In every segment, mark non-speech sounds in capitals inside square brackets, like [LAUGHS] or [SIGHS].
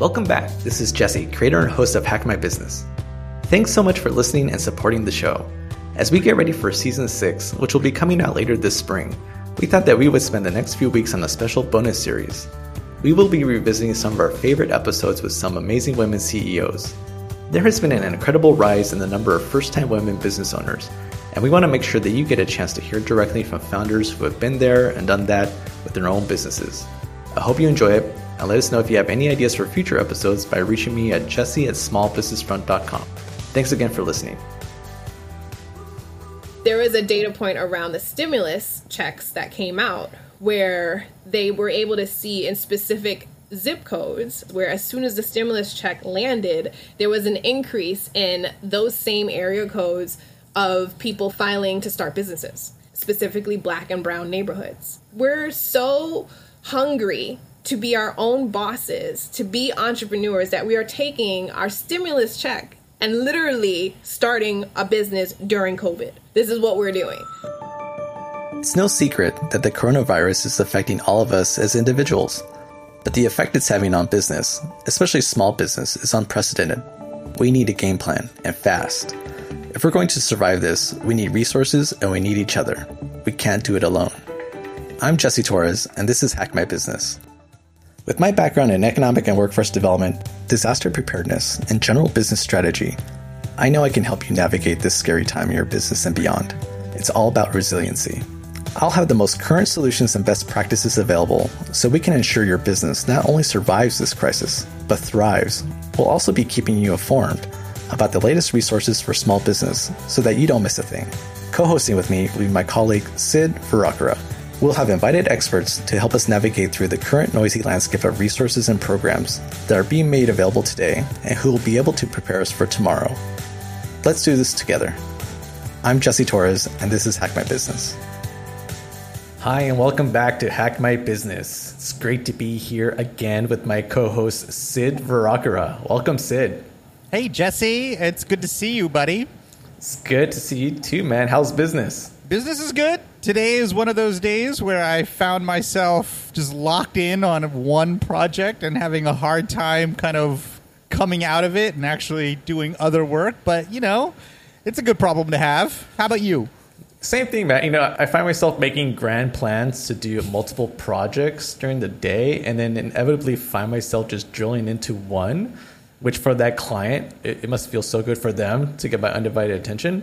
Welcome back. This is Jesse, creator and host of Hack My Business. Thanks so much for listening and supporting the show. As we get ready for season 6, which will be coming out later this spring, we thought that we would spend the next few weeks on a special bonus series. We will be revisiting some of our favorite episodes with some amazing women CEOs. There has been an incredible rise in the number of first time women business owners, and we want to make sure that you get a chance to hear directly from founders who have been there and done that with their own businesses. I hope you enjoy it, and let us know if you have any ideas for future episodes by reaching me at jesse at smallbusinessfront.com. Thanks again for listening. There was a data point around the stimulus checks that came out where they were able to see in specific zip codes where as soon as the stimulus check landed there was an increase in those same area codes of people filing to start businesses specifically black and brown neighborhoods we're so hungry to be our own bosses to be entrepreneurs that we are taking our stimulus check and literally starting a business during covid this is what we're doing it's no secret that the coronavirus is affecting all of us as individuals. But the effect it's having on business, especially small business, is unprecedented. We need a game plan, and fast. If we're going to survive this, we need resources and we need each other. We can't do it alone. I'm Jesse Torres, and this is Hack My Business. With my background in economic and workforce development, disaster preparedness, and general business strategy, I know I can help you navigate this scary time in your business and beyond. It's all about resiliency. I'll have the most current solutions and best practices available so we can ensure your business not only survives this crisis, but thrives. We'll also be keeping you informed about the latest resources for small business so that you don't miss a thing. Co hosting with me will be my colleague Sid Varakara. We'll have invited experts to help us navigate through the current noisy landscape of resources and programs that are being made available today and who will be able to prepare us for tomorrow. Let's do this together. I'm Jesse Torres, and this is Hack My Business. Hi, and welcome back to Hack My Business. It's great to be here again with my co host, Sid Varakara. Welcome, Sid. Hey, Jesse. It's good to see you, buddy. It's good to see you too, man. How's business? Business is good. Today is one of those days where I found myself just locked in on one project and having a hard time kind of coming out of it and actually doing other work. But, you know, it's a good problem to have. How about you? Same thing, man. You know, I find myself making grand plans to do multiple projects during the day, and then inevitably find myself just drilling into one, which for that client, it, it must feel so good for them to get my undivided attention.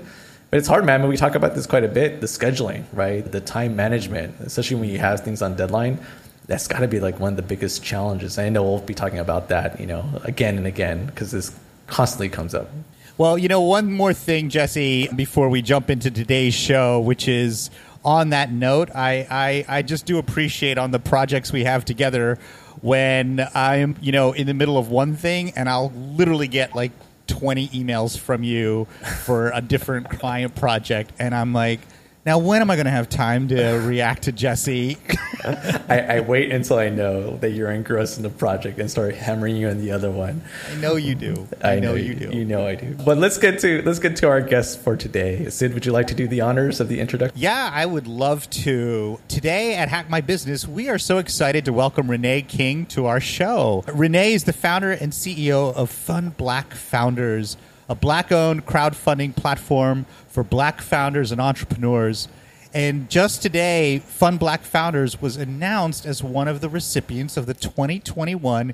But it's hard, man. I mean, we talk about this quite a bit the scheduling, right? The time management, especially when you have things on deadline. That's got to be like one of the biggest challenges. And I know we'll be talking about that, you know, again and again because this constantly comes up. Well, you know, one more thing, Jesse, before we jump into today's show, which is on that note, I, I, I just do appreciate on the projects we have together when I'm, you know, in the middle of one thing and I'll literally get like 20 emails from you for a different client project. And I'm like, now, when am I going to have time to [LAUGHS] react to Jesse? [LAUGHS] I, I, wait until I know that you're engrossed in the project and start hammering you on the other one. I know you do. I, I know, know, you do. You know I do. But let's get to let's get to our guest for today. Sid, would you like to do the honors of the introduction? Yeah, I would love to. Today at Hack My Business, we are so excited to welcome Renee King to our show. Renee is the founder and CEO of Fund Black Founders a black owned crowdfunding platform for black founders and entrepreneurs. And just today, Fund Black Founders was announced as one of the recipients of the 2021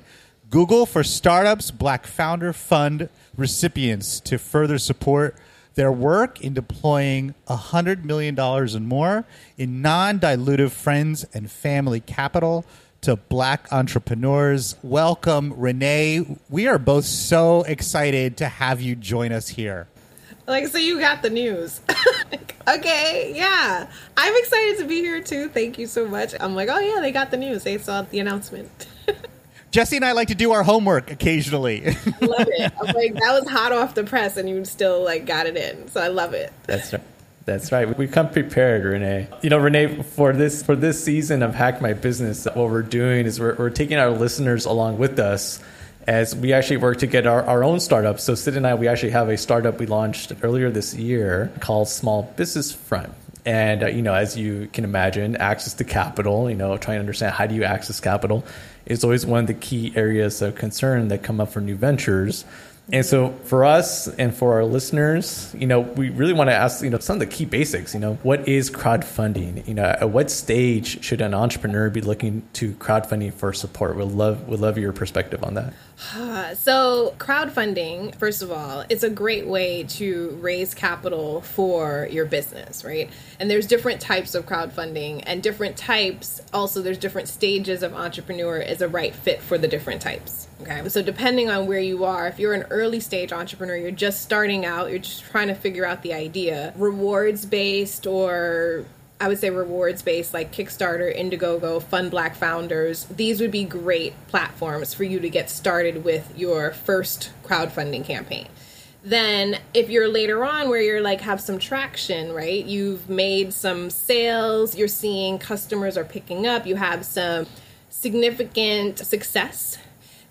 Google for Startups Black Founder Fund recipients to further support their work in deploying $100 million and more in non dilutive friends and family capital to Black entrepreneurs. Welcome, Renee. We are both so excited to have you join us here. Like, so you got the news. [LAUGHS] okay, yeah. I'm excited to be here too. Thank you so much. I'm like, oh, yeah, they got the news. They saw the announcement. [LAUGHS] Jesse and I like to do our homework occasionally. love it. [LAUGHS] I'm like, that was hot off the press and you still like got it in. So I love it. That's right. That's right. We come prepared, Renee. You know, Renee, for this for this season of Hack My Business, what we're doing is we're, we're taking our listeners along with us as we actually work to get our, our own startup. So Sid and I, we actually have a startup we launched earlier this year called Small Business Front. And uh, you know, as you can imagine, access to capital, you know, trying to understand how do you access capital is always one of the key areas of concern that come up for new ventures. And so for us and for our listeners, you know, we really want to ask, you know, some of the key basics, you know, what is crowdfunding? You know, at what stage should an entrepreneur be looking to crowdfunding for support? We'd love, we'd love your perspective on that. [SIGHS] So, crowdfunding, first of all, it's a great way to raise capital for your business, right? And there's different types of crowdfunding, and different types also, there's different stages of entrepreneur is a right fit for the different types. Okay. So, depending on where you are, if you're an early stage entrepreneur, you're just starting out, you're just trying to figure out the idea, rewards based or I would say rewards based like Kickstarter, Indiegogo, Fund Black Founders. These would be great platforms for you to get started with your first crowdfunding campaign. Then, if you're later on where you're like have some traction, right? You've made some sales, you're seeing customers are picking up, you have some significant success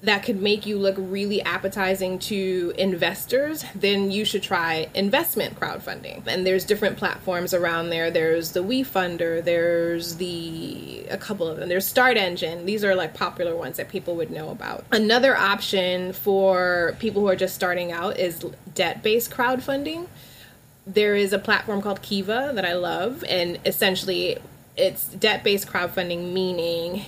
that could make you look really appetizing to investors, then you should try investment crowdfunding. And there's different platforms around there. There's the WeFunder, there's the a couple of them. There's Start Engine. These are like popular ones that people would know about. Another option for people who are just starting out is debt-based crowdfunding. There is a platform called Kiva that I love, and essentially it's debt-based crowdfunding meaning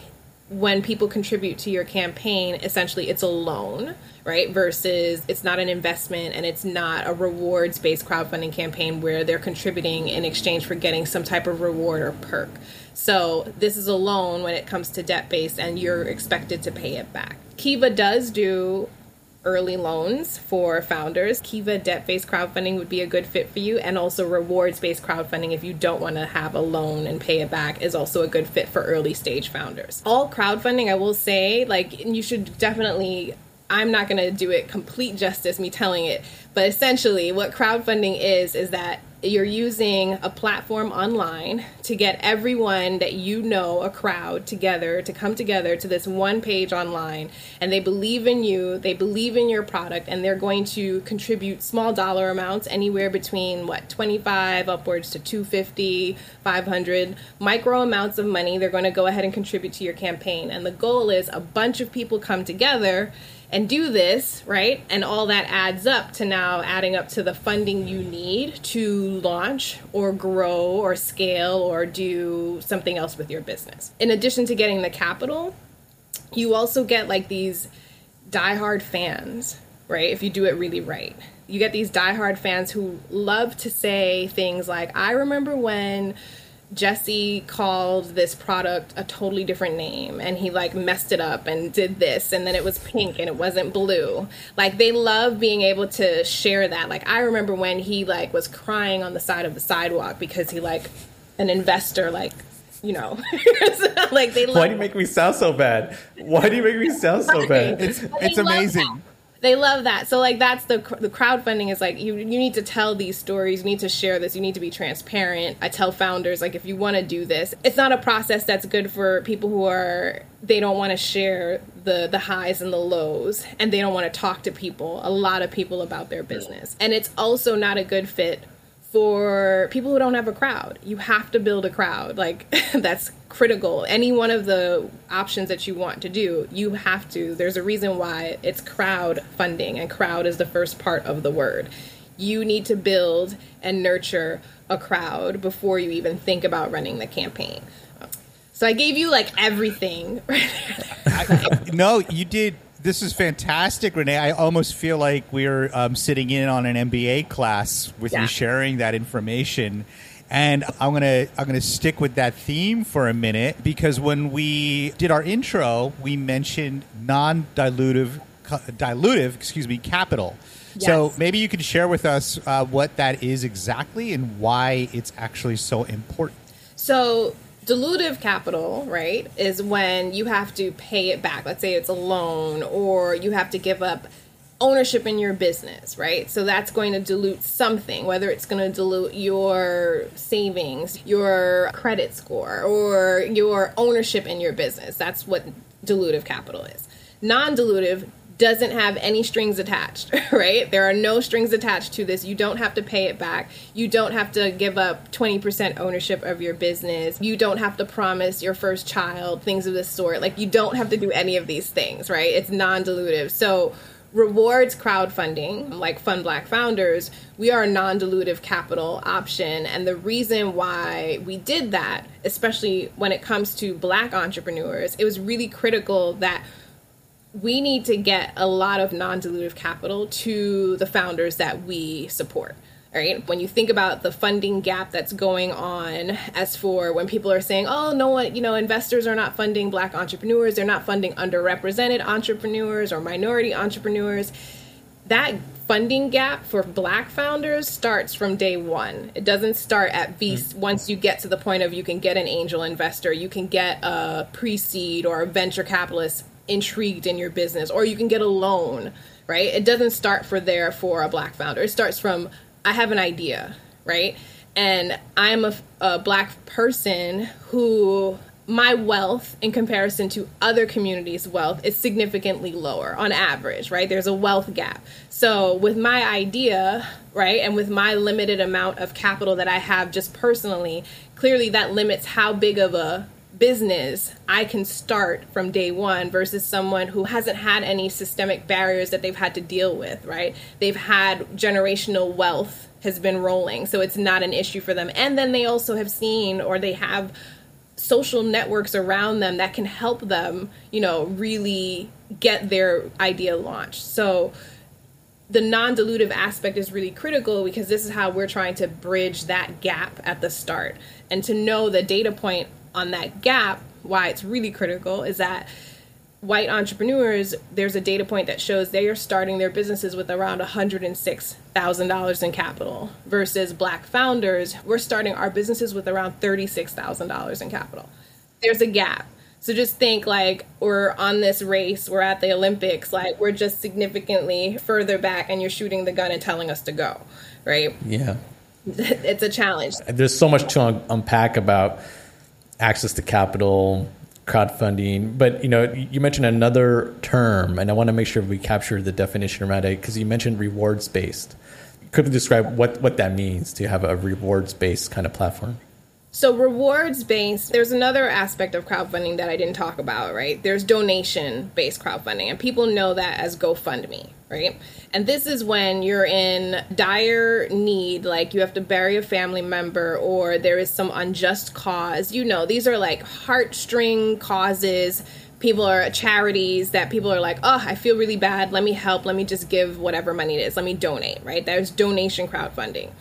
when people contribute to your campaign, essentially it's a loan, right? Versus it's not an investment and it's not a rewards based crowdfunding campaign where they're contributing in exchange for getting some type of reward or perk. So this is a loan when it comes to debt based and you're expected to pay it back. Kiva does do early loans for founders. Kiva debt based crowdfunding would be a good fit for you, and also rewards based crowdfunding if you don't want to have a loan and pay it back is also a good fit for early stage founders. All crowdfunding, I will say, like, you should definitely. I'm not going to do it complete justice, me telling it, but essentially, what crowdfunding is, is that you're using a platform online to get everyone that you know, a crowd together, to come together to this one page online. And they believe in you, they believe in your product, and they're going to contribute small dollar amounts, anywhere between what, 25 upwards to 250, 500, micro amounts of money. They're going to go ahead and contribute to your campaign. And the goal is a bunch of people come together and do this, right? And all that adds up to now adding up to the funding you need to launch or grow or scale or do something else with your business. In addition to getting the capital, you also get like these diehard fans, right? If you do it really right. You get these diehard fans who love to say things like, I remember when Jesse called this product a totally different name and he like messed it up and did this and then it was pink and it wasn't blue. Like they love being able to share that. Like I remember when he like was crying on the side of the sidewalk because he like an investor like you know, [LAUGHS] like they. Love Why do you make me sound so bad? Why do you make me sound so bad? It's it's amazing. They love that. So like that's the the crowdfunding is like you you need to tell these stories, you need to share this, you need to be transparent. I tell founders like if you want to do this, it's not a process that's good for people who are they don't want to share the the highs and the lows and they don't want to talk to people, a lot of people about their business. And it's also not a good fit for people who don't have a crowd. You have to build a crowd. Like [LAUGHS] that's critical. Any one of the options that you want to do, you have to. There's a reason why it's crowd funding and crowd is the first part of the word. You need to build and nurture a crowd before you even think about running the campaign. So I gave you like everything. I, [LAUGHS] no, you did this is fantastic, Renee. I almost feel like we're um, sitting in on an MBA class with yeah. you sharing that information. And I'm gonna I'm gonna stick with that theme for a minute because when we did our intro, we mentioned non-dilutive dilutive, excuse me, capital. Yes. So maybe you could share with us uh, what that is exactly and why it's actually so important. So dilutive capital, right, is when you have to pay it back. Let's say it's a loan or you have to give up ownership in your business, right? So that's going to dilute something, whether it's going to dilute your savings, your credit score, or your ownership in your business. That's what dilutive capital is. Non dilutive doesn't have any strings attached, [LAUGHS] right? There are no strings attached to this. You don't have to pay it back. You don't have to give up 20% ownership of your business. You don't have to promise your first child, things of this sort. Like, you don't have to do any of these things, right? It's non dilutive. So, rewards crowdfunding, like Fund Black Founders, we are a non dilutive capital option. And the reason why we did that, especially when it comes to black entrepreneurs, it was really critical that we need to get a lot of non dilutive capital to the founders that we support. Right? When you think about the funding gap that's going on, as for when people are saying, oh, no one, you know, investors are not funding black entrepreneurs, they're not funding underrepresented entrepreneurs or minority entrepreneurs, that funding gap for black founders starts from day one. It doesn't start at V mm-hmm. once you get to the point of you can get an angel investor, you can get a pre seed or a venture capitalist intrigued in your business or you can get a loan right? It doesn't start for there for a black founder. It starts from i have an idea right? And i'm a, a black person who my wealth in comparison to other communities wealth is significantly lower on average right? There's a wealth gap. So with my idea right and with my limited amount of capital that i have just personally clearly that limits how big of a business I can start from day one versus someone who hasn't had any systemic barriers that they've had to deal with, right? They've had generational wealth has been rolling, so it's not an issue for them. And then they also have seen or they have social networks around them that can help them, you know, really get their idea launched. So the non-dilutive aspect is really critical because this is how we're trying to bridge that gap at the start and to know the data point on that gap, why it's really critical is that white entrepreneurs, there's a data point that shows they are starting their businesses with around $106,000 in capital versus black founders, we're starting our businesses with around $36,000 in capital. There's a gap. So just think like we're on this race, we're at the Olympics, like we're just significantly further back and you're shooting the gun and telling us to go, right? Yeah. [LAUGHS] it's a challenge. There's so much to un- unpack about access to capital, crowdfunding. But you know, you mentioned another term, and I want to make sure we capture the definition around it because you mentioned rewards based. Could you describe what what that means to have a rewards based kind of platform? So rewards based, there's another aspect of crowdfunding that I didn't talk about, right? There's donation based crowdfunding, and people know that as GoFundMe, right? And this is when you're in dire need, like you have to bury a family member or there is some unjust cause. You know, these are like heartstring causes. People are charities that people are like, oh, I feel really bad. Let me help. Let me just give whatever money it is. Let me donate, right? There's donation crowdfunding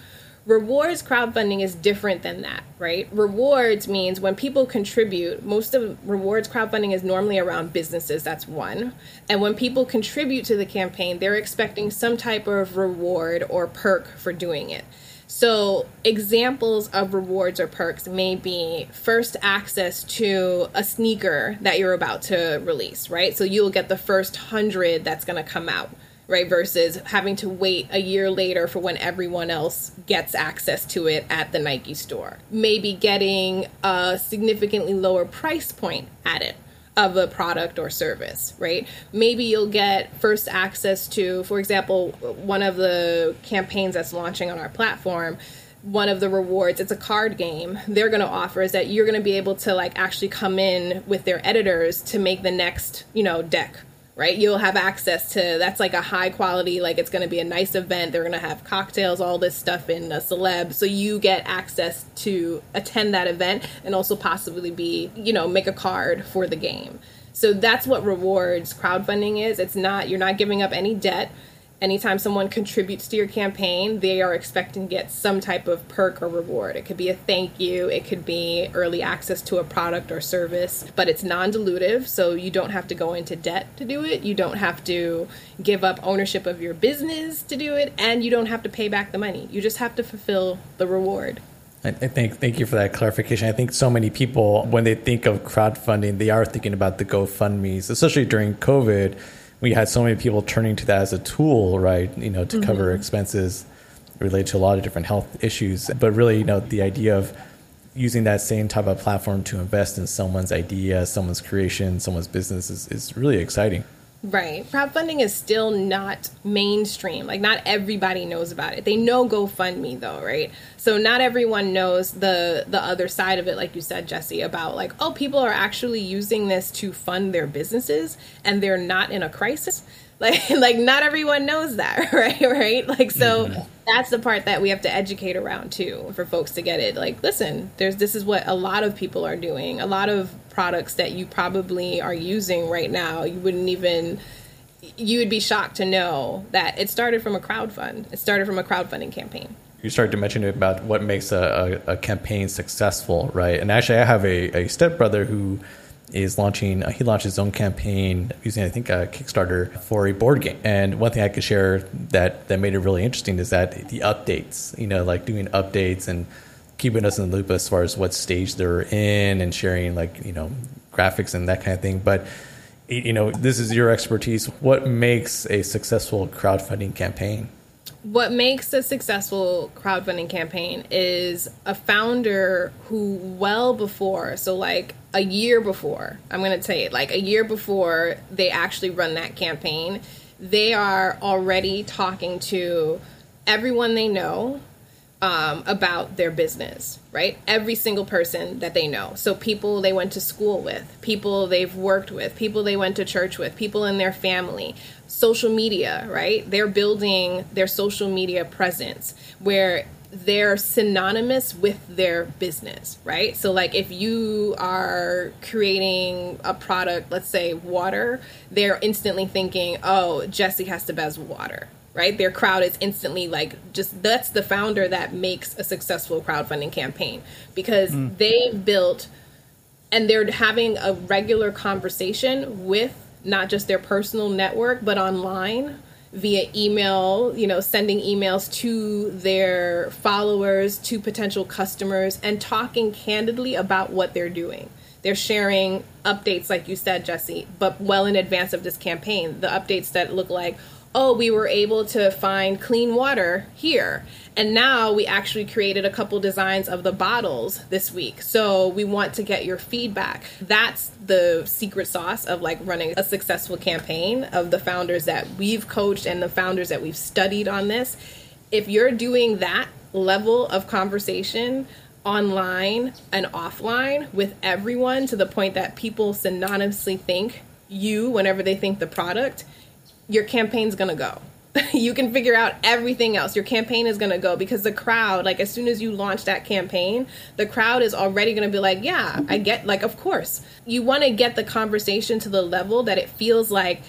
rewards crowdfunding is different than that, right? Rewards means when people contribute, most of rewards crowdfunding is normally around businesses, that's one. And when people contribute to the campaign, they're expecting some type of reward or perk for doing it. So, examples of rewards or perks may be first access to a sneaker that you're about to release, right? So, you'll get the first hundred that's going to come out right? Versus having to wait a year later for when everyone else gets access to it at the Nike store. Maybe getting a significantly lower price point at it of a product or service, right? Maybe you'll get first access to, for example, one of the campaigns that's launching on our platform one of the rewards it's a card game they're going to offer is that you're going to be able to like actually come in with their editors to make the next you know deck right? You'll have access to that's like a high quality, like it's going to be a nice event. They're going to have cocktails, all this stuff in a celeb. So you get access to attend that event and also possibly be, you know, make a card for the game. So that's what rewards crowdfunding is. It's not, you're not giving up any debt anytime someone contributes to your campaign, they are expecting to get some type of perk or reward. It could be a thank you, it could be early access to a product or service, but it's non dilutive, so you don't have to go into debt to do it. You don't have to give up ownership of your business to do it, and you don't have to pay back the money. You just have to fulfill the reward. I think thank you for that clarification. I think so many people, when they think of crowdfunding, they are thinking about the GoFundmes, especially during COVID we had so many people turning to that as a tool, right? You know, to mm-hmm. cover expenses related to a lot of different health issues. But really, you know, the idea of using that same type of platform to invest in someone's idea, someone's creation, someone's business is, is really exciting. Right. Crowdfunding is still not mainstream. Like not everybody knows about it. They know GoFundMe though, right? So not everyone knows the the other side of it like you said Jesse about like oh people are actually using this to fund their businesses and they're not in a crisis. Like [LAUGHS] like not everyone knows that, [LAUGHS] right? Right? Like so mm-hmm. that's the part that we have to educate around too for folks to get it. Like listen, there's this is what a lot of people are doing. A lot of products that you probably are using right now, you wouldn't even you would be shocked to know that it started from a crowd fund. It started from a crowdfunding campaign. You started to mention about what makes a, a, a campaign successful, right? And actually, I have a, a stepbrother who is launching. Uh, he launched his own campaign using, I think, a Kickstarter for a board game. And one thing I could share that that made it really interesting is that the updates. You know, like doing updates and keeping us in the loop as far as what stage they're in and sharing like you know graphics and that kind of thing. But you know, this is your expertise. What makes a successful crowdfunding campaign? What makes a successful crowdfunding campaign is a founder who well before so like a year before i'm going to say it like a year before they actually run that campaign they are already talking to everyone they know um, about their business, right? Every single person that they know. So, people they went to school with, people they've worked with, people they went to church with, people in their family, social media, right? They're building their social media presence where they're synonymous with their business, right? So, like if you are creating a product, let's say water, they're instantly thinking, oh, Jesse has to best water, right? Their crowd is instantly like just that's the founder that makes a successful crowdfunding campaign because mm. they built and they're having a regular conversation with not just their personal network but online via email, you know, sending emails to their followers, to potential customers and talking candidly about what they're doing. They're sharing updates like you said, Jesse, but well in advance of this campaign. The updates that look like oh, we were able to find clean water here. And now we actually created a couple designs of the bottles this week. So we want to get your feedback. That's the secret sauce of like running a successful campaign of the founders that we've coached and the founders that we've studied on this. If you're doing that level of conversation online and offline with everyone to the point that people synonymously think you whenever they think the product, your campaign's gonna go. [LAUGHS] you can figure out everything else. Your campaign is gonna go because the crowd, like as soon as you launch that campaign, the crowd is already gonna be like, yeah, I get, like, of course. You wanna get the conversation to the level that it feels like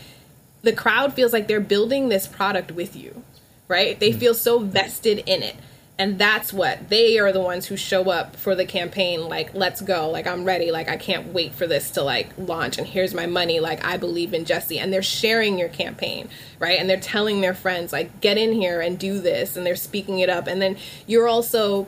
the crowd feels like they're building this product with you, right? They mm. feel so vested in it and that's what they are the ones who show up for the campaign like let's go like i'm ready like i can't wait for this to like launch and here's my money like i believe in jesse. And they're sharing your campaign right? And they're telling their friends like get in here and do this and they're speaking it up. And then you're also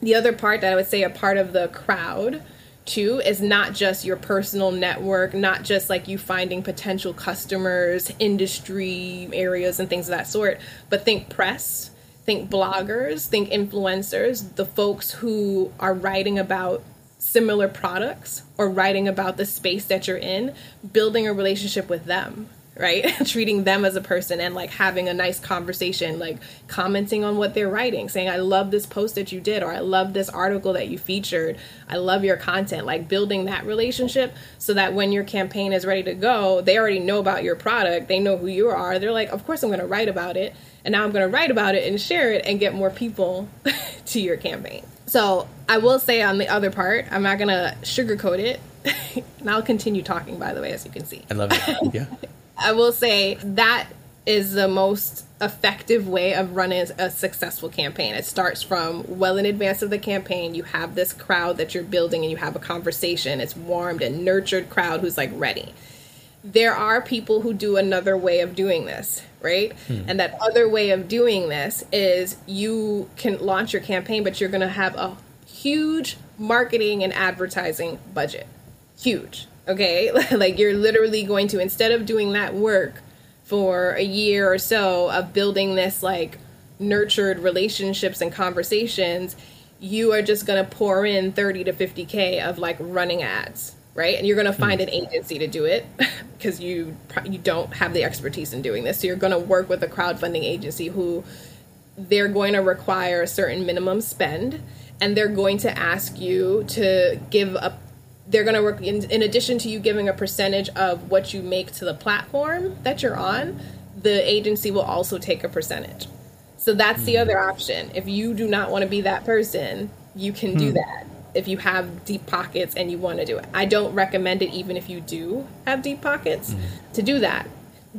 the other part that i would say a part of the crowd too is not just your personal network, not just like you finding potential customers, industry areas, and things of that sort, but think press, think bloggers, think influencers, the folks who are writing about similar products or writing about the space that you're in, building a relationship with them, right? [LAUGHS] Treating them as a person and like having a nice conversation, like commenting on what they're writing, saying, I love this post that you did, or I love this article that you featured. I love your content. Like building that relationship so that when your campaign is ready to go, they already know about your product, they know who you are. They're like, Of course, I'm to write about it and now I'm going to write about it and share it and get more people [LAUGHS] to your campaign. So I will say on the other part, I'm not going to sugarcoat it. [LAUGHS] and I'll continue talking, by the way, as you can see. I love it. Yeah. [LAUGHS] I will say that is the most effective way of running a successful campaign. It starts from well in advance of the campaign. You have this crowd that you're building and you have a conversation. It's warmed and nurtured crowd who's like ready there are people who do another way of doing this, right? Hmm. And that other way of doing this is you can launch your campaign, but you're going to have a huge marketing and advertising budget. Huge. Okay. [LAUGHS] like you're literally going to, instead of doing that work for a year or so of building this like nurtured relationships and conversations, you are just going to pour in 30 to 50K of like running ads right? And you're going to mm. find an agency to do it [LAUGHS] because you you don't have the expertise in doing this. So you're going to work with a crowdfunding agency who they're going to require a certain minimum spend and they're going to ask you to give a they're going to work in, in addition to you giving a percentage of what you make to the platform that you're on the agency will also take a percentage. So that's the mm. other option. If you do not want to be that person you can do hmm. that if you have deep pockets and you want to do it i don't recommend it even if you do have deep pockets mm-hmm. to do that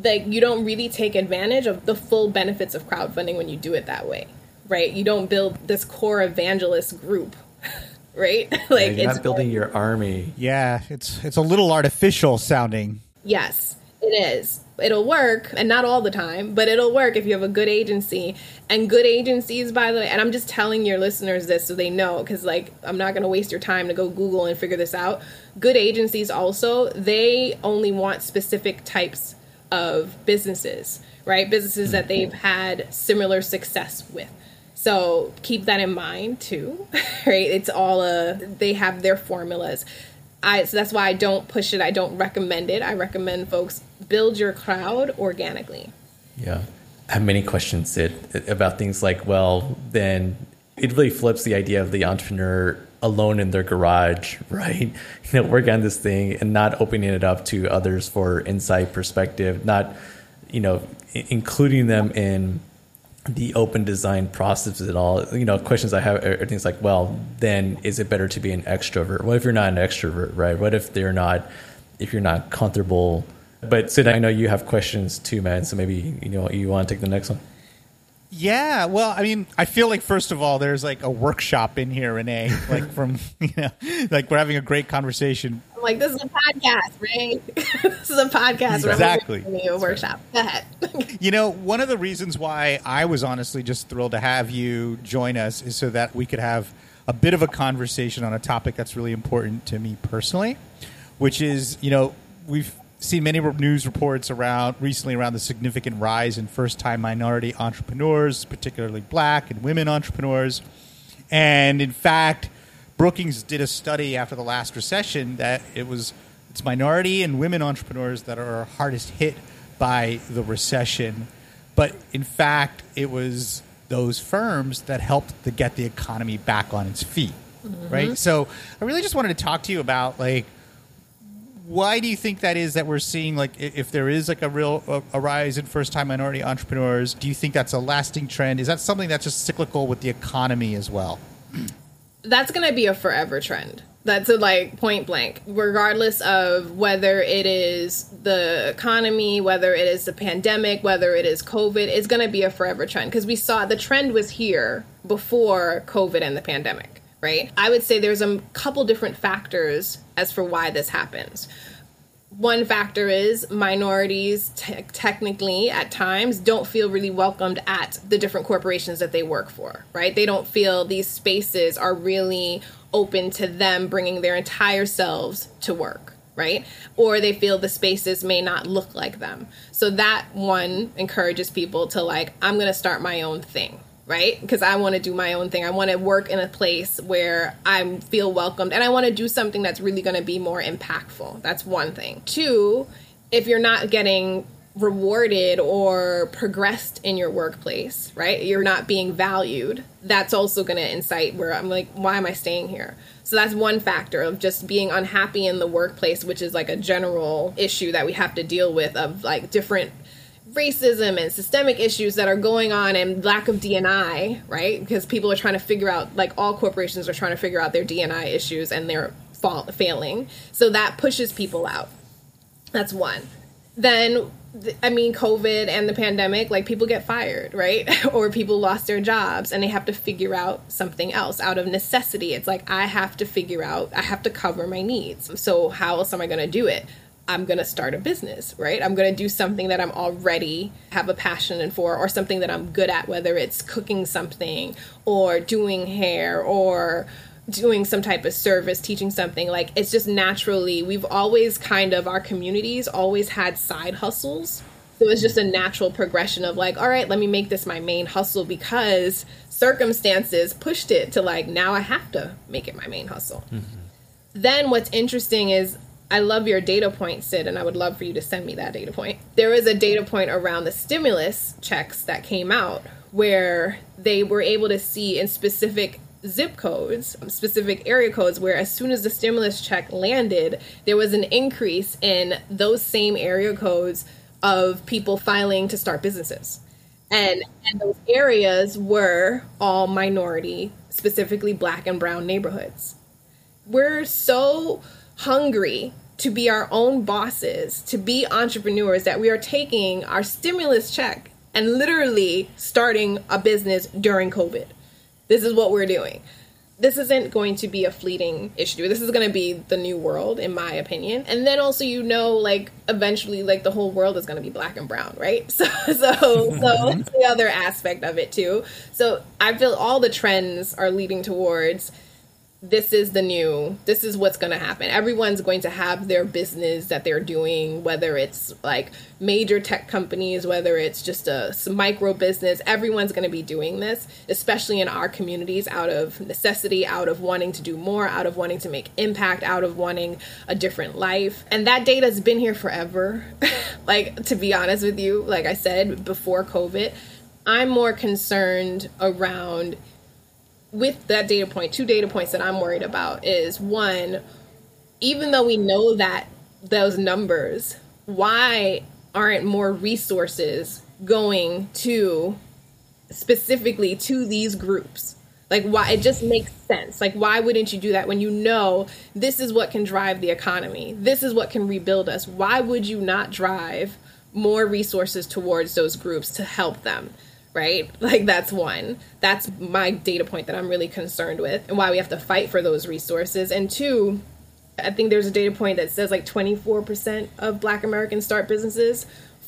like you don't really take advantage of the full benefits of crowdfunding when you do it that way right you don't build this core evangelist group [LAUGHS] right [LAUGHS] like You're it's not building your army. Yeah, it's it's a little artificial sounding. Yes, it is. It'll work, and not all the time, but it'll work if you have a good agency. And good agencies, by the way, and I'm just telling your listeners this so they know, because like I'm not going to waste your time to go Google and figure this out. Good agencies also, they only want specific types of businesses, right? Businesses that mm-hmm. they've had similar success with. So keep that in mind too, [LAUGHS] right? It's all a they have their formulas. I so that's why I don't push it. I don't recommend it. I recommend folks build your crowd organically. Yeah. I have many questions Sid, about things like, well, then it really flips the idea of the entrepreneur alone in their garage, [LAUGHS] right? You know, working on this thing and not opening it up to others for insight, perspective, not, you know, including them in the open design process at all. You know, questions I have are things like, well, then is it better to be an extrovert? What if you're not an extrovert, right? What if they're not, if you're not comfortable? But Sid, I know you have questions too, man. So maybe you know you want to take the next one. Yeah, well, I mean, I feel like first of all, there's like a workshop in here, Renee. Like from [LAUGHS] you know, like we're having a great conversation. Like, this is a podcast, right? [LAUGHS] this is a podcast. Exactly. a workshop. Go ahead. [LAUGHS] You know, one of the reasons why I was honestly just thrilled to have you join us is so that we could have a bit of a conversation on a topic that's really important to me personally, which is, you know, we've seen many news reports around recently around the significant rise in first-time minority entrepreneurs, particularly black and women entrepreneurs. And in fact, Brookings did a study after the last recession that it was it's minority and women entrepreneurs that are hardest hit by the recession. But in fact, it was those firms that helped to get the economy back on its feet. Right? Mm-hmm. So I really just wanted to talk to you about like why do you think that is that we're seeing like if there is like a real a, a rise in first time minority entrepreneurs do you think that's a lasting trend is that something that's just cyclical with the economy as well That's going to be a forever trend. That's a like point blank, regardless of whether it is the economy, whether it is the pandemic, whether it is COVID, it's going to be a forever trend because we saw the trend was here before COVID and the pandemic, right? I would say there's a couple different factors as for why this happens. One factor is minorities te- technically at times don't feel really welcomed at the different corporations that they work for right? They don't feel these spaces are really open to them bringing their entire selves to work right? Or they feel the spaces may not look like them. So that one encourages people to like i'm going to start my own thing right? Because I want to do my own thing. I want to work in a place where I feel welcomed and I want to do something that's really going to be more impactful. That's one thing. Two, if you're not getting rewarded or progressed in your workplace, right? You're not being valued. That's also going to incite where I'm like, why am I staying here? So that's one factor of just being unhappy in the workplace, which is like a general issue that we have to deal with of like different racism and systemic issues that are going on and lack of DNI, right? Because people are trying to figure out, like all corporations are trying to figure out their DNI issues and they're fall- failing. So that pushes people out. That's one. Then, I mean, COVID and the pandemic, like people get fired, right? [LAUGHS] or people lost their jobs and they have to figure out something else out of necessity. It's like, I have to figure out, I have to cover my needs. So, how else am I going to do it? I'm going to start a business, right? I'm going to do something that I'm already have a passion for or something that I'm good at, whether it's cooking something or doing hair or doing some type of service, teaching something. Like it's just naturally, we've always kind of, our communities always had side hustles. So it's just a natural progression of like, all right, let me make this my main hustle because circumstances pushed it to like, now I have to make it my main hustle. Mm-hmm. then what's interesting is I love your data point, Sid, and I would love for you to send me that data point. There was a data point around the stimulus checks that came out where they were able to see in specific zip codes, specific area codes, where as soon as the stimulus check landed, there was an increase in those same area codes of people filing to start businesses. And, and those areas were all minority, specifically black and brown neighborhoods. We're so hungry to be our own bosses, to be entrepreneurs, that we are taking our stimulus check and literally starting a business during COVID. This is what we're doing. This isn't going to be a fleeting issue. This is going to be the new world, in my opinion. And then also, you know, like eventually, like the whole world is going to be black and brown, right? [LAUGHS] So, so, so mm-hmm. the other aspect of it too. So I feel all the trends are leading towards this is the new this is what's going to happen. Everyone's going to have their business that they're doing whether it's like major tech companies whether it's just a micro business everyone's going to be doing this especially in our communities out of necessity out of wanting to do more out of wanting to make impact out of wanting a different life. And that data's been here forever. [LAUGHS] Like to be honest with you like i said before covid i'm more concerned around with that data point, two data points that I'm worried about is one, even though we know that those numbers, why aren't more resources going to specifically to these groups? Like why it just makes sense. Like why wouldn't you do that when you know this is what can drive the economy? This is what can rebuild us. Why would you not drive more resources towards those groups to help them? Right? [LAUGHS] Like that's one. That's my data point that I'm really concerned with and why we have to fight for those resources. And two, I think there's a data point that says like 24% of black Americans start businesses.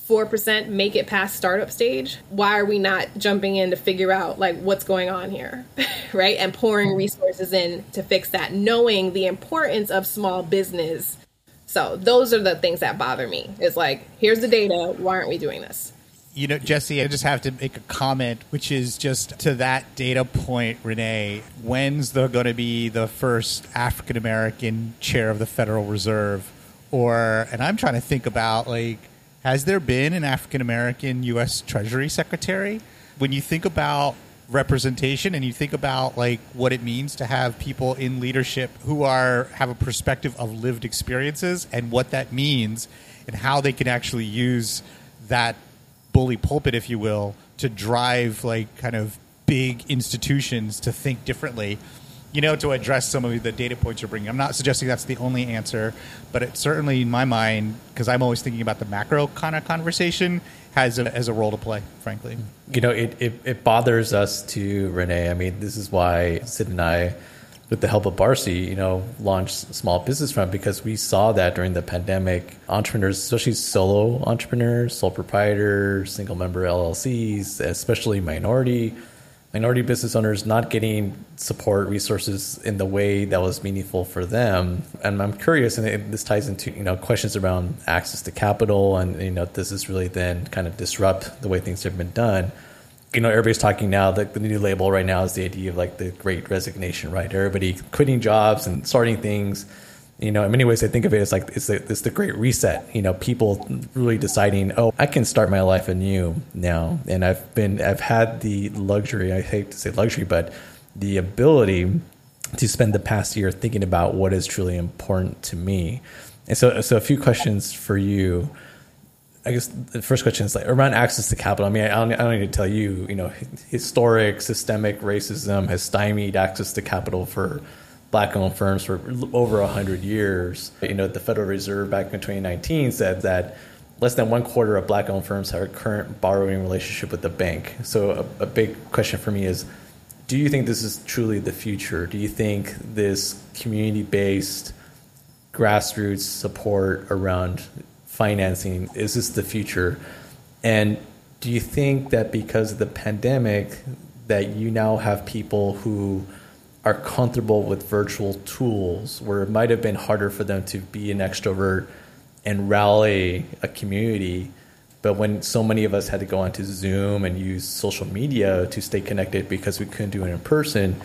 4% make it past startup stage. Why are we not jumping in to figure out like what's going on here? [LAUGHS] right? And pouring resources in to fix that, knowing the importance of small business. So, those are the things that bother me. It's like, here's the data, why aren't we doing this? You know, Jesse, I just have to make a comment, which is just to that data point, Renee. When's the going to be the first African American chair of the Federal Reserve? Or, and I'm trying to think about like, has there been an African American U.S. Treasury Secretary? When you think about representation and you think about like what it means to have people in leadership who are have a perspective of lived experiences and what that means and how they can actually use that bully pulpit, if you will, to drive like kind of big institutions to think differently. You know, to address some of the data points you're bringing. I'm not suggesting that's the only answer, but it certainly, in my mind, because I'm always thinking about the macro kind of conversation, has a, has a role to play. Frankly, you know, it, it, it bothers us to Renee. I mean, this is why Sid and I with the help of Barsi, you know, launched Small Business Front because we saw that during the pandemic, entrepreneurs, especially solo entrepreneurs, sole proprietors, single member LLCs, especially minority minority business owners not getting support resources in the way that was meaningful for them. And I'm curious, and this ties into you know questions around access to capital, and you know, does this really then kind of disrupt the way things have been done? You know, everybody's talking now that the new label right now is the idea of like the great resignation, right? Everybody quitting jobs and starting things. You know, in many ways, I think of it as like it's the, it's the great reset. You know, people really deciding, oh, I can start my life anew now. And I've been, I've had the luxury, I hate to say luxury, but the ability to spend the past year thinking about what is truly important to me. And so, so a few questions for you I guess the first question is like around access to capital. I mean, I don't, I don't need to tell you, you know, historic systemic racism has stymied access to capital for black-owned firms for over hundred years. You know, the Federal Reserve back in 2019 said that less than one quarter of black-owned firms have a current borrowing relationship with the bank. So, a, a big question for me is, do you think this is truly the future? Do you think this community-based grassroots support around financing? Is this the future? And do you think that because of the pandemic, that you now have people who are comfortable with virtual tools where it might have been harder for them to be an extrovert and rally a community? But when so many of us had to go onto Zoom and use social media to stay connected because we couldn't do it in person,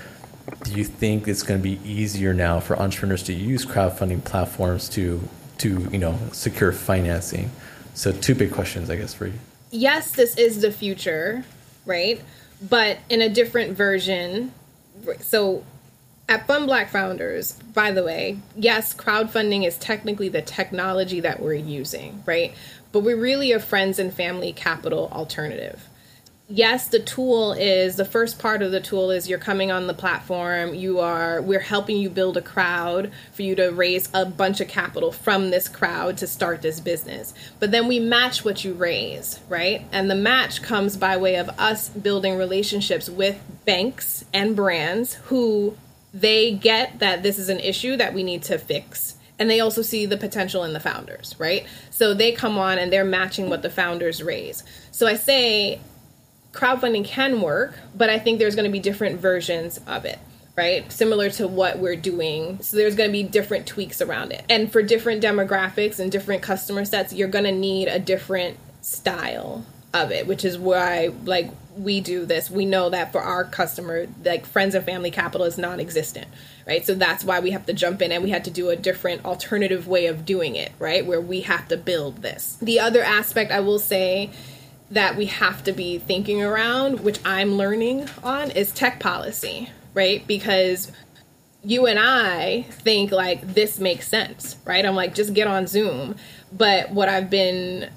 do you think it's going to be easier now for entrepreneurs to use crowdfunding platforms to to you know secure financing? So two big questions, I guess, for you. Yes, this is the future, right? But in a different version. So at Fund Black Founders, by the way, yes, crowdfunding is technically the technology that we're using, right? But we're really a friends and family capital alternative yes, the tool is the first part of the tool is you're coming on the platform. You are we're helping you build a crowd for you to raise a bunch of capital from this crowd to start this business. But then we match what you raise, right? And the match comes by way of us building relationships with banks and brands who they get that this is an issue that we need to fix and they also see the potential in the founders, right? So they come on and they're matching what the founders raise. So I say crowdfunding can work, but I think there's going to be different versions of it right? Similar to what we're doing. So there's going to be different tweaks around it. And for different demographics and different customer sets, you're going to need a different style of it, which is why like we do this. We know that for our customer, like friends and family capital is non-existent, right? So that's why we have to jump in and we had to do a different alternative way of doing it, right? Where we have to build this. The other aspect I will say that we have to be thinking around, which I'm learning on, is tech policy, right? Because you and I think like this makes sense, right? I'm like, just get on Zoom. But what I've been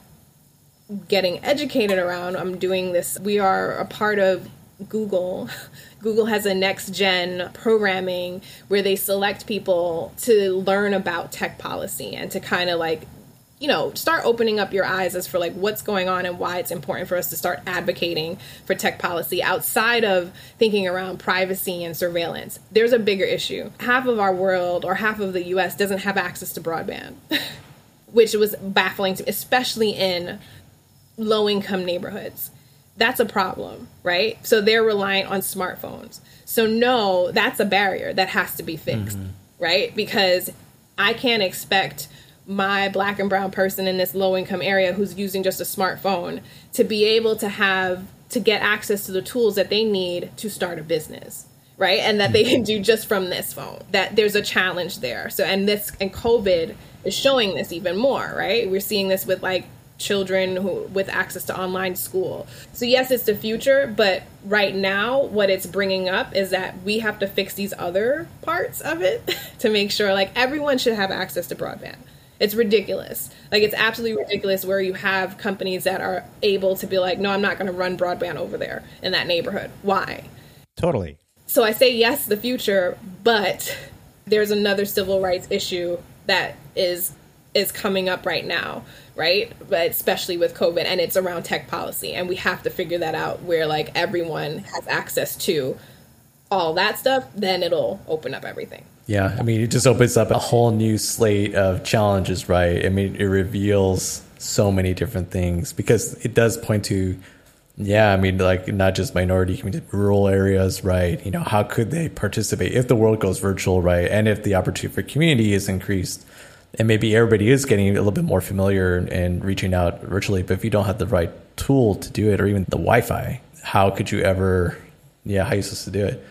getting educated around, I'm doing this, we are a part of Google. [LAUGHS] Google has a next gen programming where they select people to learn about tech policy and to kind of like you know, start opening up your eyes as for like what's going on and why it's important for us to start advocating for tech policy outside of thinking around privacy and surveillance. There's a bigger issue. Half of our world or half of the US doesn't have access to broadband, [LAUGHS] which was baffling to me, especially in low income neighborhoods. That's a problem, right? So they're reliant on smartphones. So, no, that's a barrier that has to be fixed, mm-hmm. right? Because I can't expect my black and brown person in this low income area who's using just a smartphone to be able to have to get access to the tools that they need to start a business right? And that they can do just from this phone that there's a challenge there. So and this and covid is showing this even more right? We're seeing this with like children who with access to online school. So yes it's the future but right now what it's bringing up is that we have to fix these other parts of it [LAUGHS] to make sure like everyone should have access to broadband it's ridiculous. Like it's absolutely ridiculous where you have companies that are able to be like, no, I'm not going to run broadband over there in that neighborhood. Why? Totally. So I say yes, the future, but there's another civil rights issue that is is coming up right now, right? But especially with COVID and it's around tech policy and we have to figure that out where like everyone has access to all that stuff, then it'll open up everything. Yeah, I mean, it just opens up a whole new slate of challenges, right? I mean, it reveals so many different things because it does point to, yeah, I mean, like not just minority communities, rural areas, right? You know, how could they participate if the world goes virtual, right? And if the opportunity for community is increased, and maybe everybody is getting a little bit more familiar and reaching out virtually, but if you don't have the right tool to do it or even the Wi Fi, how could you ever, yeah, how are you supposed to do it?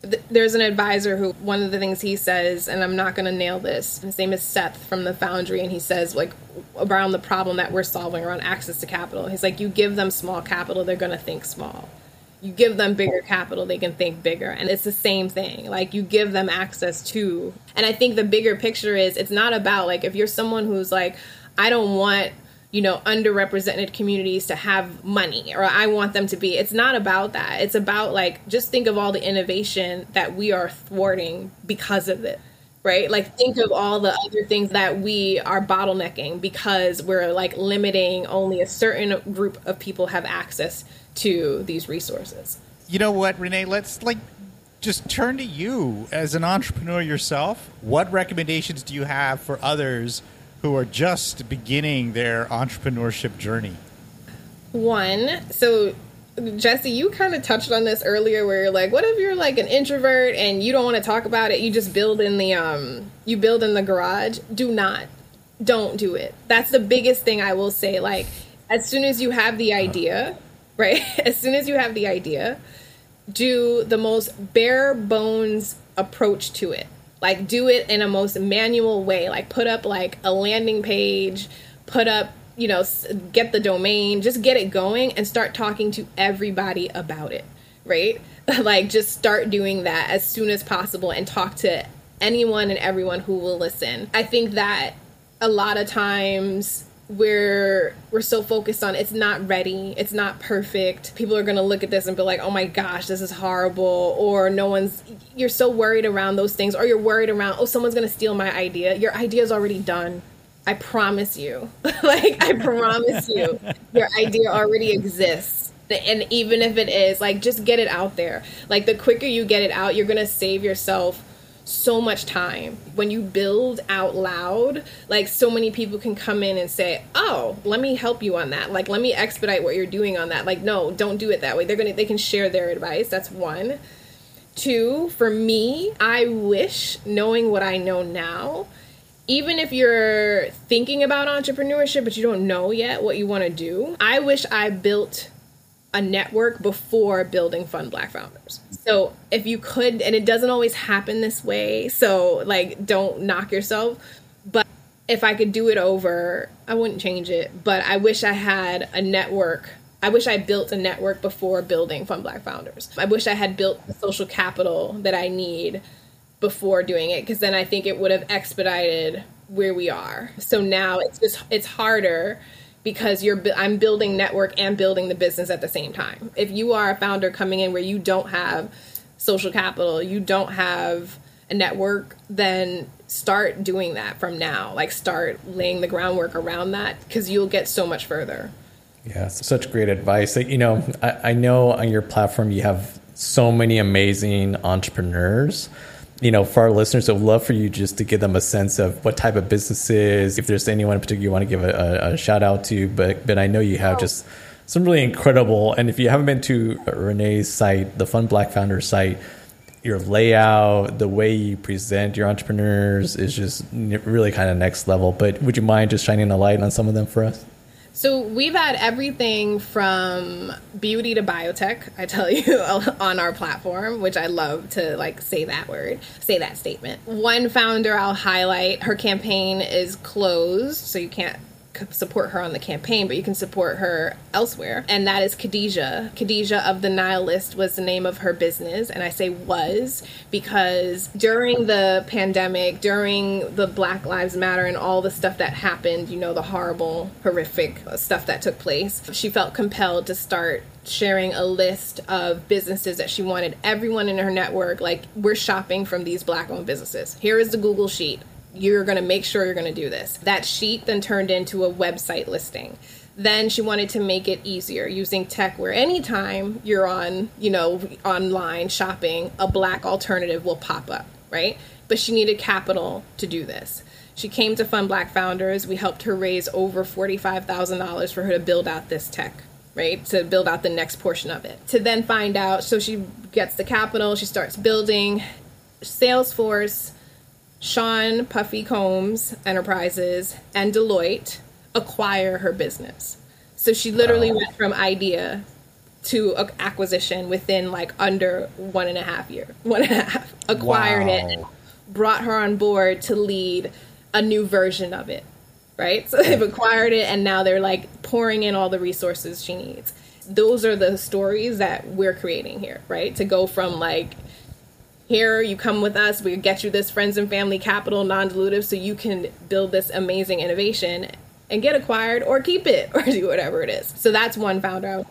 There's an advisor who one of the things he says and i'm not going to nail this his name is seth from the foundry and he says like around the problem that we're solving around access to capital he's like you give them small capital they're going to think small. You give them bigger capital they can think bigger. And it's the same thing like you give them access to and i think the bigger picture is it's not about like if you're someone who's like i don't want you know underrepresented communities to have money or i want them to be. It's not about that. It's about like just think of all the innovation that we are thwarting because of it right? Like think of all the other things that we are bottlenecking because we're like limiting only a certain group of people have access to these resources. You know what renee? Let's like just turn to you as an entrepreneur yourself. What recommendations do you have for others who are just beginning their entrepreneurship journey? One, so Jesse, you kind of touched on this earlier where you're like, what if you're like an introvert and you don't want to talk about it? You just build in the um you build in the garage. Do not. Don't do it. That's the biggest thing I will say. Like as soon as you have the idea, [LAUGHS] right? As soon as you have the idea, do the most bare bones approach to it. Like do it in a most manual way. Like put up like a landing page, put up, you know, get the domain, just get it going and start talking to everybody about it, right? [LAUGHS] like just start doing that as soon as possible and talk to anyone and everyone who will listen. I think that a lot of times we're we're so focused on it's not ready it's not perfect. People are going to look at this and be like oh my gosh this is horrible or no one's you're so worried around those things or you're worried around oh someone's going to steal my idea. Your idea is already done. I promise you. [LAUGHS] Like i promise you your idea already exists. And even if it is like just get it out there. Like the quicker you get it out you're going to save yourself so much time. When you build out loud, like so many people can come in and say, "Oh, let me help you on that. Like let me expedite what you're doing on that." Like no, don't do it that way. They're going to they can share their advice. That's one. Two, for me, I wish knowing what I know now, even if you're thinking about entrepreneurship but you don't know yet what you want to do, I wish I built a network before building Fund Black Founders. So if you could and it doesn't always happen this way, so like don't knock yourself, but if I could do it over, I wouldn't change it, but I wish I had a network. I wish I built a network before building Fund Black Founders. I wish I had built the social capital that I need before doing it because then I think it would have expedited where we are. So now it's just it's harder because you're I'm building network and building the business at the same time. If you are a founder coming in where you don't have social capital, you don't have a network, then start doing that from now. Like start laying the groundwork around that because you'll get so much further. Yeah, such great advice. You know, I, I know on your platform you have so many amazing entrepreneurs you know, for our listeners, I would love for you just to give them a sense of what type of businesses, if there's anyone in particular you want to give a, a, shout out to, but but I know you have oh. just some really incredible. And if you haven't been to Renee's site, the Fund Black Founder site, your layout, the way you present your entrepreneurs is just really kind of next level. But would you mind just shining a light on some of them for us? So we've had everything from beauty to biotech, I tell [LAUGHS] you, on our platform, which I love to like say that word, say that statement. One founder I'll highlight, her campaign is closed, so you can't support her on the campaign, but you can support her elsewhere. And that is Khadijah. Khadijah of the Nile List was the name of her business. And I say was because during the pandemic, during the Black Lives Matter and all the stuff that happened, you know, the horrible, horrific stuff that took place, she felt compelled to start sharing a list of businesses that she wanted everyone in her network like we're shopping from these black owned businesses here is the google sheet you're going to make sure you're going to do this. That sheet then turned into a website listing. Then she wanted to make it easier using tech where anytime you're on, you know, online shopping, a black alternative will pop up, right? But she needed capital to do this. She came to Fund Black Founders. We helped her raise over $45,000 for her to build out this tech right? To build out the next portion of it. To then find out, so she gets the capital, she starts building. Salesforce Sean Puffy Combs Enterprises and Deloitte acquire her business. So she literally wow. went from idea to acquisition within like under one and a half year, [LAUGHS] one and a half. Acquired wow. it, brought her on board to lead a new version of it. Right? So they've acquired it and now they're like pouring in all the resources she needs. Those are the stories that we're creating here, right? To go from like here you come with us we get you this friends and family capital non-dilutive so you can build this amazing innovation and get acquired or keep it [LAUGHS] or do whatever it is. So that's one founder.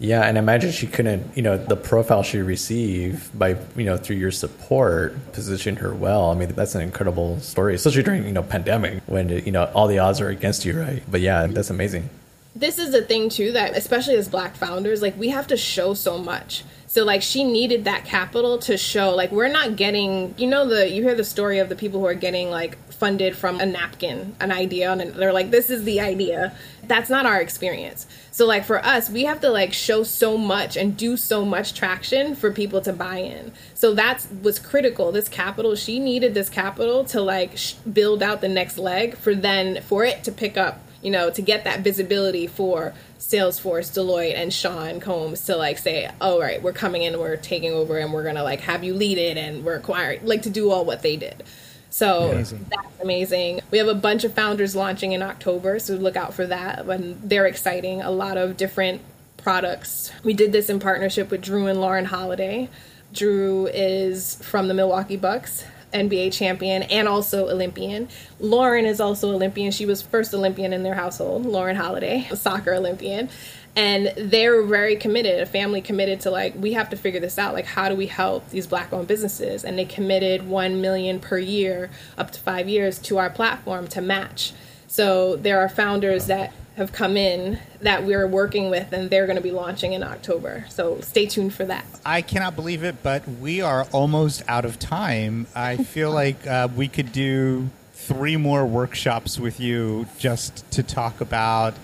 Yeah and imagine she couldn't you know the profile she received by you know through your support positioned her well. I mean that's an incredible story especially during you know pandemic when you know all the odds are against you right? But yeah that's amazing this is the thing too that especially as black founders like we have to show so much so like she needed that capital to show like we're not getting you know the you hear the story of the people who are getting like funded from a napkin, an idea and they're like this is the idea. That's not our experience. So like for us, we have to like show so much and do so much traction for people to buy in. So that's was critical. This capital, she needed this capital to like sh- build out the next leg for then for it to pick up you know, to get that visibility for Salesforce, Deloitte, and Sean Combs to like say, "Oh, right, we're coming in, we're taking over, and we're gonna like have you lead it, and we're acquiring," like to do all what they did. So amazing. that's amazing. We have a bunch of founders launching in October, so look out for that. And they're exciting. A lot of different products. We did this in partnership with Jrue and Lauren Holiday. Jrue is from the Milwaukee Bucks. NBA champion and also Olympian. Lauren is also Olympian. She was first Olympian in their household, Lauren Holiday, a soccer Olympian. And they're very committed, a family committed to like, we have to figure this out. Like, how do we help these black owned businesses? And they committed 1 million per year, up to five years, to our platform to match. So there are founders that have come in that we're working with, and they're going to be launching in October. So stay tuned for that. I cannot believe it, but we are almost out of time. I [LAUGHS] feel like uh, we could do three more workshops with you just to talk about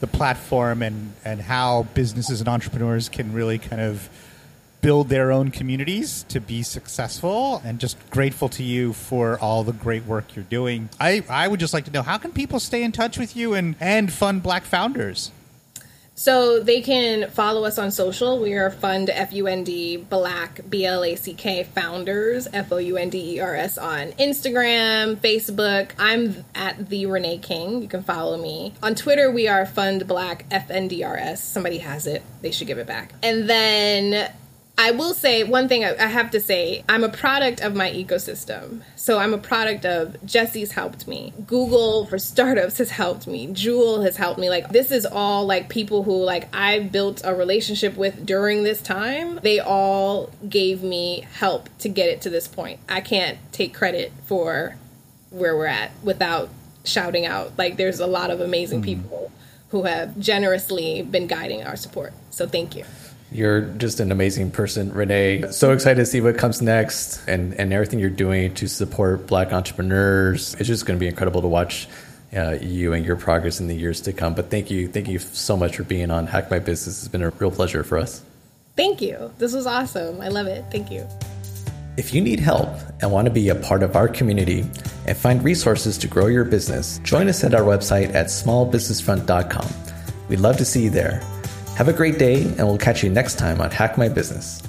the platform and, and how businesses and entrepreneurs can really kind of build their own communities to be successful and just grateful to you for all the great work you're doing. I, I would just like to know how can people stay in touch with you and, and fund black founders? So they can follow us on social. We are Fund F U N D Black B L A C K Founders F O U N D E R S on Instagram, Facebook. I'm at the Renee King. You can follow me on Twitter. We are Fund Black F N D R S. Somebody has it. They should give it back. And then I will say one thing I have to say I'm a product of my ecosystem. So I'm a product of Jesse's helped me. Google for startups has helped me. Jewel has helped me. Like this is all like people who like I built a relationship with during this time. They all gave me help to get it to this point. I can't take credit for where we're at without shouting out. Like there's a lot of amazing mm. people who have generously been guiding our support. So thank you. You're just an amazing person, Renee. So excited to see what comes next and, and everything you're doing to support black entrepreneurs. It's just going to be incredible to watch uh, you and your progress in the years to come. But thank you. Thank you so much for being on Hack My Business. It's been a real pleasure for us. Thank you. This was awesome. I love it. Thank you. If you need help and want to be a part of our community and find resources to grow your business, join us at our website at smallbusinessfront.com. We'd love to see you there. Have a great day, and we'll catch you next time on Hack My Business.